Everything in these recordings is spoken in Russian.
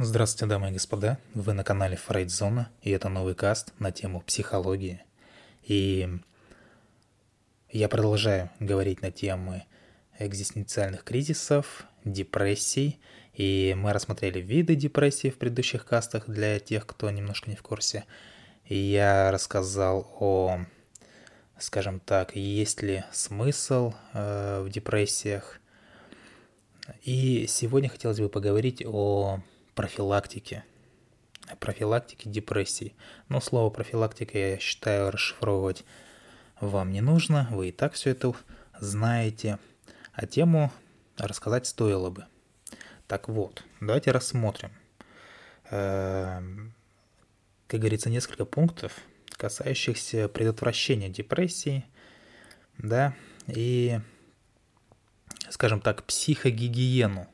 Здравствуйте, дамы и господа. Вы на канале Фрейдзона, и это новый каст на тему психологии. И я продолжаю говорить на темы экзистенциальных кризисов, депрессий, и мы рассмотрели виды депрессии в предыдущих кастах для тех, кто немножко не в курсе. И я рассказал о, скажем так, есть ли смысл э, в депрессиях. И сегодня хотелось бы поговорить о профилактике. О профилактике депрессии. Но слово профилактика я считаю расшифровывать вам не нужно, вы и так все это знаете. А тему рассказать стоило бы. Так вот, давайте рассмотрим. Эм, как говорится, несколько пунктов, касающихся предотвращения депрессии, да, и, скажем так, психогигиену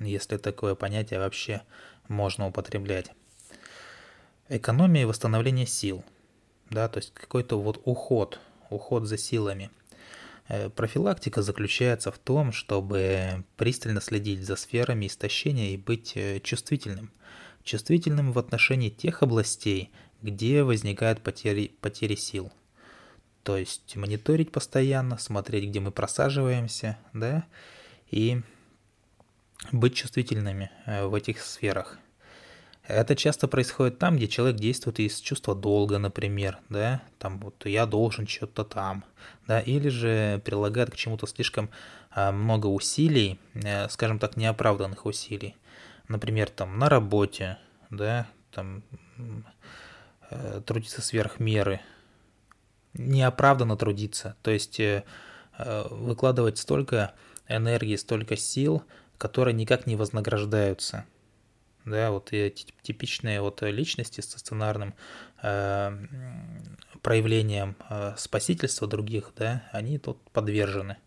если такое понятие вообще можно употреблять. Экономия и восстановление сил, да, то есть какой-то вот уход, уход за силами. Э, профилактика заключается в том, чтобы пристально следить за сферами истощения и быть э, чувствительным. Чувствительным в отношении тех областей, где возникают потери, потери сил. То есть мониторить постоянно, смотреть, где мы просаживаемся, да, и быть чувствительными э, в этих сферах. Это часто происходит там, где человек действует из чувства долга, например, да, там вот я должен что-то там, да, или же прилагает к чему-то слишком а, много усилий, э, скажем так, неоправданных усилий, например, там на работе, да, там э, трудиться сверх меры, неоправданно трудиться, то есть выкладывать столько энергии, столько сил которые никак не вознаграждаются. Да, вот типичные вот личности с стационарным э, проявлением э, спасительства других, да, они тут подвержены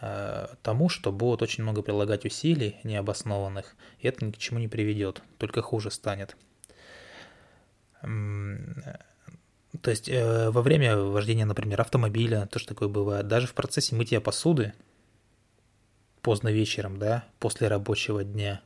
э, тому, что будут очень много прилагать усилий необоснованных, и это ни к чему не приведет, только хуже станет. То есть э, во время вождения, например, автомобиля, то, что такое бывает, даже в процессе мытья посуды, поздно вечером, да, после рабочего дня.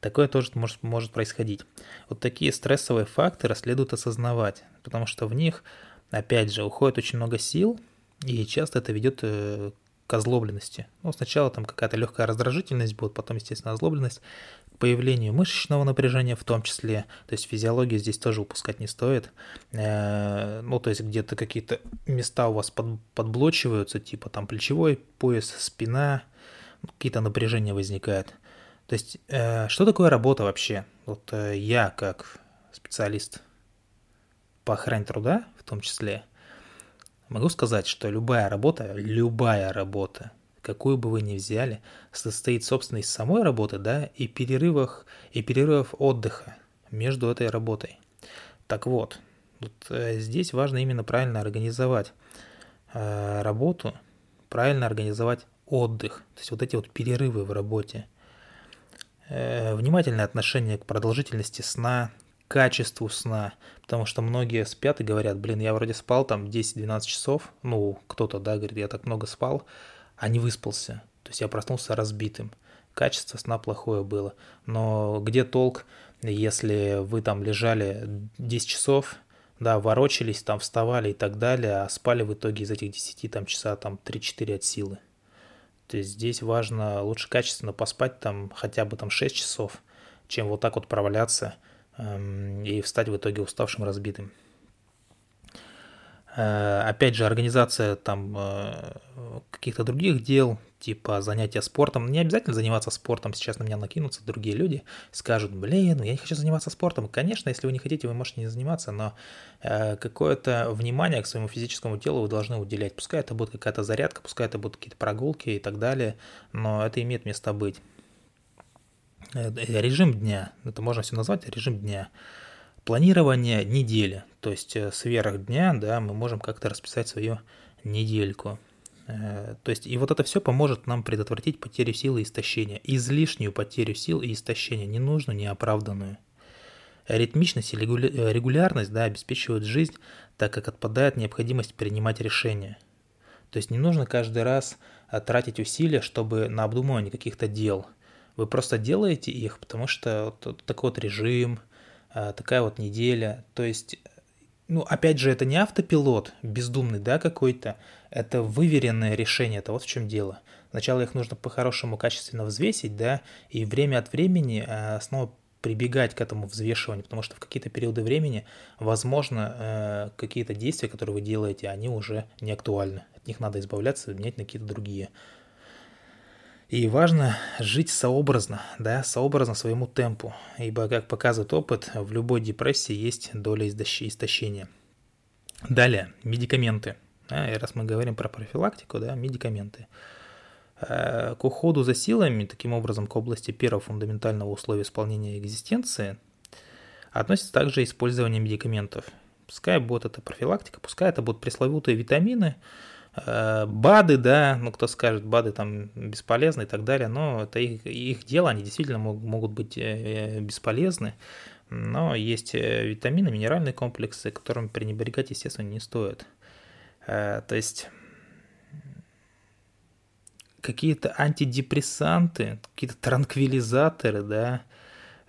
Такое тоже может, может происходить. Вот такие стрессовые факторы следует осознавать, потому что в них, опять же, уходит очень много сил, и часто это ведет э, к озлобленности. Ну, сначала там какая-то легкая раздражительность будет, потом, естественно, озлобленность, к появлению мышечного напряжения в том числе, то есть физиологию здесь тоже упускать не стоит. Э, ну, то есть где-то какие-то места у вас под, подблочиваются, типа там плечевой пояс, спина, какие-то напряжения возникают. То есть, э, что такое работа вообще? Вот э, я, как специалист по охране труда, в том числе, могу сказать, что любая работа, любая работа, какую бы вы ни взяли, состоит, собственно, из самой работы, да, и перерывах, и перерывов отдыха между этой работой. Так вот, вот э, здесь важно именно правильно организовать э, работу, правильно организовать отдых, то есть вот эти вот перерывы в работе, э, внимательное отношение к продолжительности сна, качеству сна, потому что многие спят и говорят, блин, я вроде спал там 10-12 часов, ну, кто-то, да, говорит, я так много спал, а не выспался, то есть я проснулся разбитым, качество сна плохое было, но где толк, если вы там лежали 10 часов, да, ворочались, там вставали и так далее, а спали в итоге из этих 10 там часа там 3-4 от силы. То есть здесь важно лучше качественно поспать там хотя бы там 6 часов, чем вот так вот проваляться эм, и встать в итоге уставшим, разбитым. Э, опять же, организация там э, каких-то других дел, типа занятия спортом. Не обязательно заниматься спортом, сейчас на меня накинутся другие люди, скажут, блин, я не хочу заниматься спортом. Конечно, если вы не хотите, вы можете не заниматься, но э, какое-то внимание к своему физическому телу вы должны уделять. Пускай это будет какая-то зарядка, пускай это будут какие-то прогулки и так далее, но это имеет место быть. Режим дня, это можно все назвать режим дня. Планирование недели, то есть э, сверх дня, да, мы можем как-то расписать свою недельку. Э, то есть, и вот это все поможет нам предотвратить потерю силы и истощения. Излишнюю потерю сил и истощения, ненужную, неоправданную. Ритмичность и э, регулярность да, обеспечивают жизнь, так как отпадает необходимость принимать решения. То есть не нужно каждый раз тратить усилия, чтобы на обдумывание каких-то дел. Вы просто делаете их, потому что вот такой вот режим, такая вот неделя. То есть, ну, опять же, это не автопилот бездумный, да, какой-то. Это выверенное решение, это вот в чем дело. Сначала их нужно по-хорошему качественно взвесить, да, и время от времени э, снова прибегать к этому взвешиванию, потому что в какие-то периоды времени, возможно, э, какие-то действия, которые вы делаете, они уже не актуальны. От них надо избавляться, менять на какие-то другие. И важно жить сообразно, да, сообразно своему темпу, ибо, как показывает опыт, в любой депрессии есть доля истощения. Далее, медикаменты. И раз мы говорим про профилактику, да, медикаменты. Э, к уходу за силами, таким образом, к области первого фундаментального условия исполнения экзистенции, относится также использование медикаментов. Пускай будет это профилактика, пускай это будут пресловутые витамины, БАДы, да, ну кто скажет, БАДы там бесполезны и так далее, но это их, их дело, они действительно могут быть э, бесполезны, но есть витамины, минеральные комплексы, которыми пренебрегать, естественно, не стоит. То есть какие-то антидепрессанты, какие-то транквилизаторы, да,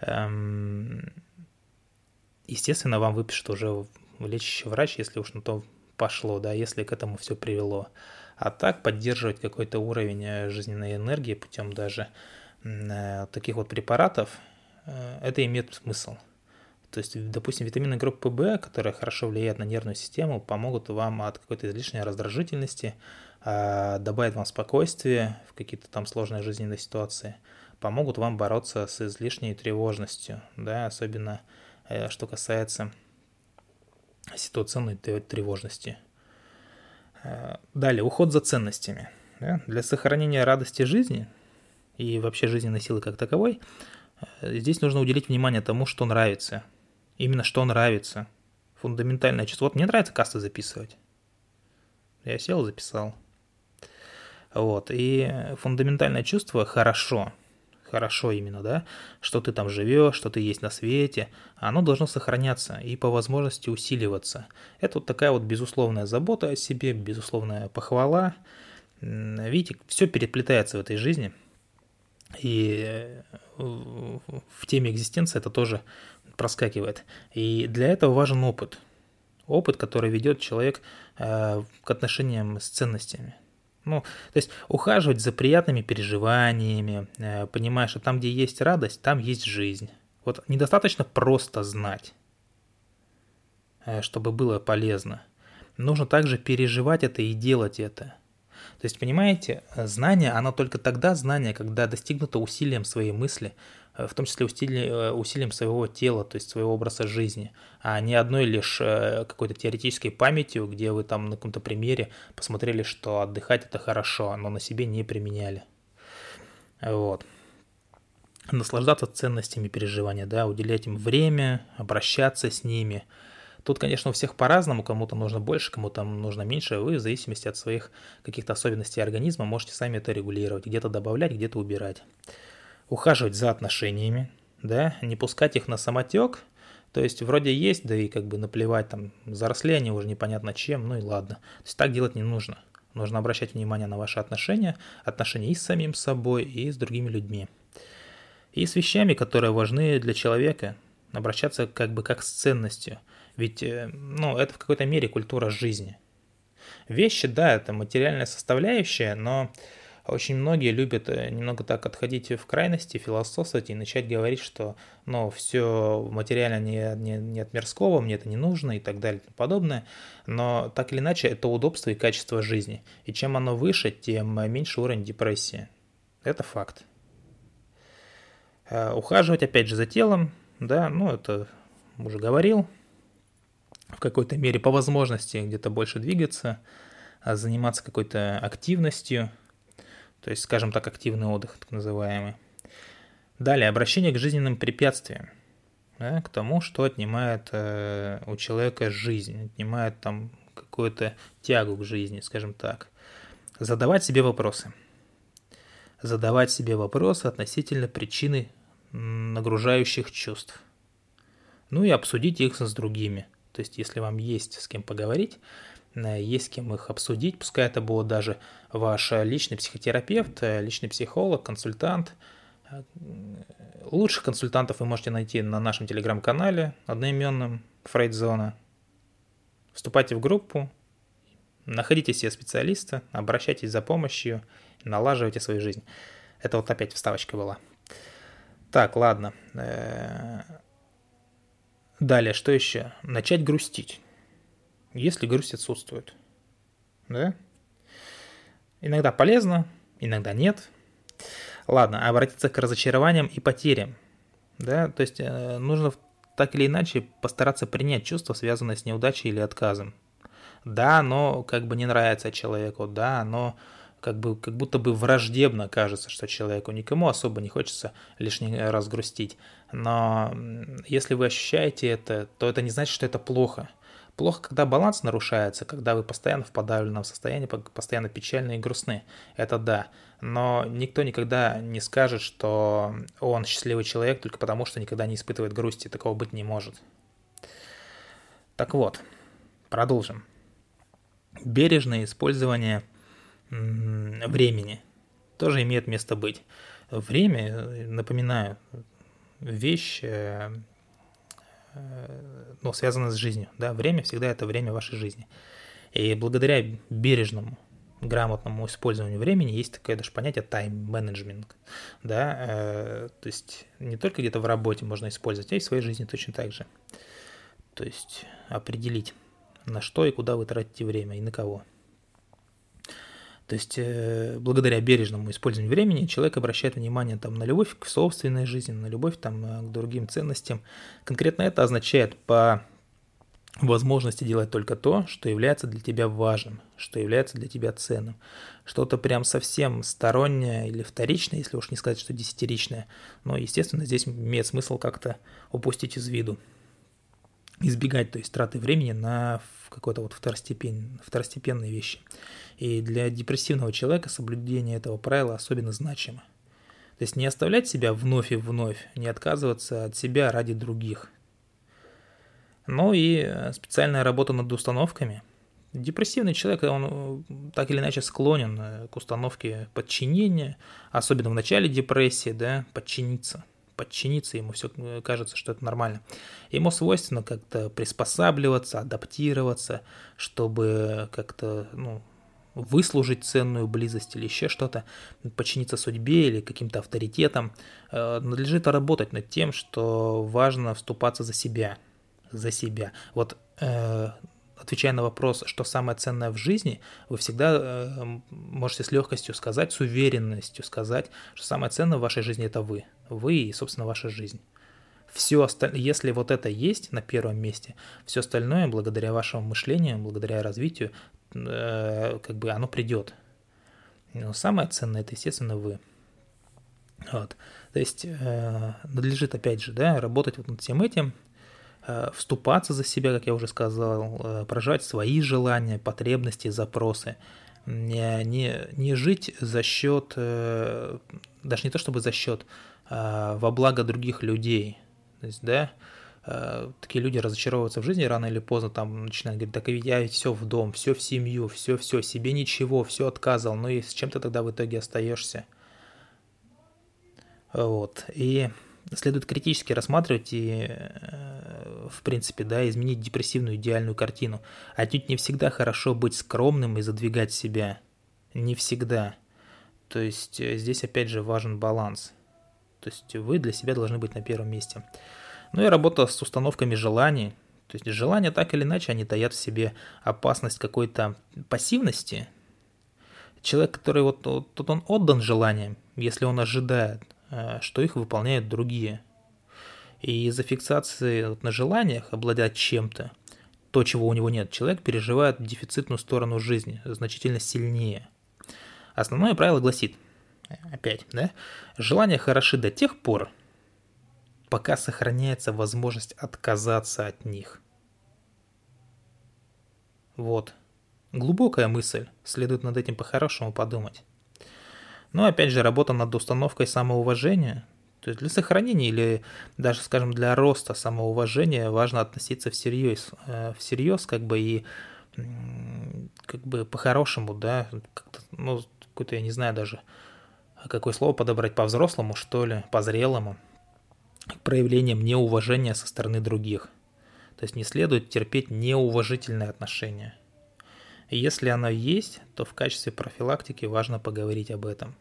эм, естественно, вам выпишет уже лечащий врач, если уж на то пошло, да, если к этому все привело. А так поддерживать какой-то уровень э, жизненной энергии путем даже э, таких вот препаратов, э, это имеет смысл. То есть, допустим, витамины группы В, которые хорошо влияют на нервную систему, помогут вам от какой-то излишней раздражительности, а, добавят вам спокойствие в какие-то там сложные жизненные ситуации, помогут вам бороться с излишней тревожностью, да, особенно что касается ситуационной тревожности. Э, далее, уход за ценностями. Для сохранения радости жизни и вообще жизненной силы как таковой, э, здесь нужно уделить внимание тому, что нравится. Именно что нравится. Фундаментальное чувство. Вот мне нравится касты записывать. Я сел, записал. Вот. И фундаментальное чувство хорошо, хорошо именно, да, что ты там живешь, что ты есть на свете, оно должно сохраняться и по возможности усиливаться. Это вот такая вот безусловная забота о себе, безусловная похвала. Видите, все переплетается в этой жизни. И э, в теме экзистенции это тоже проскакивает. И для этого важен опыт. Опыт, который ведет человек э, к отношениям с ценностями. Ну, то есть ухаживать за приятными переживаниями, э, понимая, что там, где есть радость, там есть жизнь. Вот недостаточно просто знать, э, чтобы было полезно. Нужно также переживать это и делать это. То есть, понимаете, знание, оно только тогда знание, когда достигнуто усилием своей мысли, в том числе усилием, э, усилием своего тела, то есть своего образа жизни, а не одной лишь э, какой-то теоретической памятью, где вы там на каком-то примере посмотрели, что отдыхать это хорошо, но на себе не применяли. Вот. Наслаждаться ценностями переживания, да, уделять им время, обращаться с ними. Тут, конечно, у всех по-разному, кому-то нужно больше, кому-то нужно меньше. Вы в зависимости от своих каких-то особенностей организма можете сами это регулировать, где-то добавлять, где-то убирать ухаживать за отношениями, да, не пускать их на самотек, то есть вроде есть, да и как бы наплевать, там, заросли они уже непонятно чем, ну и ладно. То есть так делать не нужно. Нужно обращать внимание на ваши отношения, отношения и с самим собой, и с другими людьми. И с вещами, которые важны для человека, обращаться как бы как с ценностью. Ведь, э, ну, это в какой-то мере культура жизни. Вещи, да, это материальная составляющая, но очень многие любят э, немного так отходить в крайности, философствовать и начать говорить, что ну, все материально не, не, не от мирского, мне это не нужно и так далее и тому подобное. Но так или иначе, это удобство и качество жизни. И чем оно выше, тем меньше уровень депрессии. Это факт. Э, ухаживать опять же за телом, да, ну это уже говорил, в какой-то мере по возможности где-то больше двигаться, а заниматься какой-то активностью – то есть, скажем так, активный отдых, так называемый. Далее, обращение к жизненным препятствиям, да, к тому, что отнимает э, у человека жизнь, отнимает там какую-то тягу к жизни, скажем так. Задавать себе вопросы. Задавать себе вопросы относительно причины нагружающих чувств. Ну и обсудить их с другими. То есть, если вам есть с кем поговорить, есть с кем их обсудить, пускай это будет даже ваш личный психотерапевт, э, личный психолог, консультант, Лучших консультантов вы можете найти на нашем телеграм-канале одноименном Фрейдзона. Вступайте в группу, находите себе специалиста, обращайтесь за помощью, налаживайте свою жизнь. Это вот опять вставочка была. Так, ладно. Э, далее, что еще? Начать грустить. Если грусть отсутствует. Да? Иногда полезно, иногда нет. Ладно, обратиться к разочарованиям и потерям. Да, то есть э, нужно так или иначе постараться принять чувство, связанное с неудачей или отказом. Да, но как бы не нравится человеку, да, но как бы как будто бы враждебно кажется, что человеку никому особо не хочется лишний раз грустить. Но если вы ощущаете это, то это не значит, что это плохо. Плохо, когда баланс нарушается, когда вы постоянно в подавленном состоянии, постоянно печальны и грустны. Это да. Но никто никогда не скажет, что он счастливый человек только потому, что никогда не испытывает грусти. Такого быть не может. Так вот, продолжим. Бережное использование времени тоже имеет место быть. Время, напоминаю, вещь э, Э, ну, связано с жизнью. Да? Время всегда это время вашей жизни. И благодаря бережному, грамотному использованию времени есть такое даже понятие тайм-менеджмент. Да? Э, то есть не только где-то в работе можно использовать, а и в своей жизни точно так же. То есть определить, на что и куда вы тратите время и на кого. То есть, э, благодаря бережному использованию времени человек обращает внимание там, на любовь к собственной жизни, на любовь там, э, к другим ценностям. Конкретно это означает по возможности делать только то, что является для тебя важным, что является для тебя ценным. Что-то прям совсем стороннее или вторичное, если уж не сказать, что десятиричное. Но, естественно, здесь имеет смысл как-то упустить из виду. Избегать, то есть, траты времени на какой-то вот второстепен... второстепенные вещи. И для депрессивного человека соблюдение этого правила особенно значимо. То есть не оставлять себя вновь и вновь, не отказываться от себя ради других. Ну и э, специальная работа над установками. Депрессивный человек, он э, так или иначе склонен э, к установке подчинения, особенно в начале депрессии, да, подчиниться – подчиниться, ему все кажется, что это нормально. Ему свойственно как-то приспосабливаться, адаптироваться, чтобы как-то, ну, выслужить ценную близость или еще что-то, подчиниться судьбе или каким-то авторитетам. Э, надлежит работать над тем, что важно вступаться за себя. За себя. Вот э, отвечая на вопрос, что самое ценное в жизни, вы всегда э, можете с легкостью сказать, с уверенностью сказать, что самое ценное в вашей жизни это вы. Вы и, собственно, ваша жизнь. Все остальное, если вот это есть на первом месте, все остальное, благодаря вашему мышлению, благодаря развитию, э, как бы оно придет. Но самое ценное это, естественно, вы. Вот. То есть э, надлежит, опять же, да, работать вот над всем этим, вступаться за себя, как я уже сказал, э, проживать свои желания, потребности, запросы. Не, не, не жить за счет, э, даже не то чтобы за счет, э, во благо других людей. То есть, да, э, такие люди разочаровываются в жизни рано или поздно, там начинают говорить, так я ведь все в дом, все в семью, все, все, себе ничего, все отказывал, ну и с чем ты тогда в итоге остаешься? Вот, и следует критически рассматривать и, э, в принципе, да, изменить депрессивную идеальную картину. Отнюдь не всегда хорошо быть скромным и задвигать себя. Не всегда. То есть э, здесь опять же важен баланс. То есть вы для себя должны быть на первом месте. Ну и работа с установками желаний. То есть желания так или иначе, они таят в себе опасность какой-то пассивности. Человек, который вот, вот он отдан желаниям, если он ожидает, что их выполняют другие. И из-за фиксации на желаниях обладать чем-то, то, чего у него нет, человек переживает дефицитную сторону жизни значительно сильнее. Основное правило гласит, опять, да, желания хороши до тех пор, пока сохраняется возможность отказаться от них. Вот. Глубокая мысль, следует над этим по-хорошему подумать. Но опять же, работа над установкой самоуважения, то есть для сохранения или даже, скажем, для роста самоуважения важно относиться всерьез, э, всерьез как бы и как бы по-хорошему, да, ну, какой-то, я не знаю даже, какое слово подобрать по-взрослому, что ли, по-зрелому, к проявлениям неуважения со стороны других. То есть не следует терпеть неуважительное отношение. Если оно есть, то в качестве профилактики важно поговорить об этом.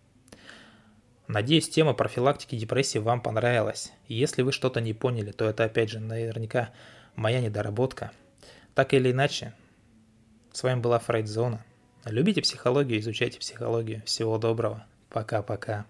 Надеюсь, тема профилактики депрессии вам понравилась. Если вы что-то не поняли, то это опять же наверняка моя недоработка. Так или иначе, с вами была Фрейдзона. Любите психологию, изучайте психологию. Всего доброго. Пока-пока.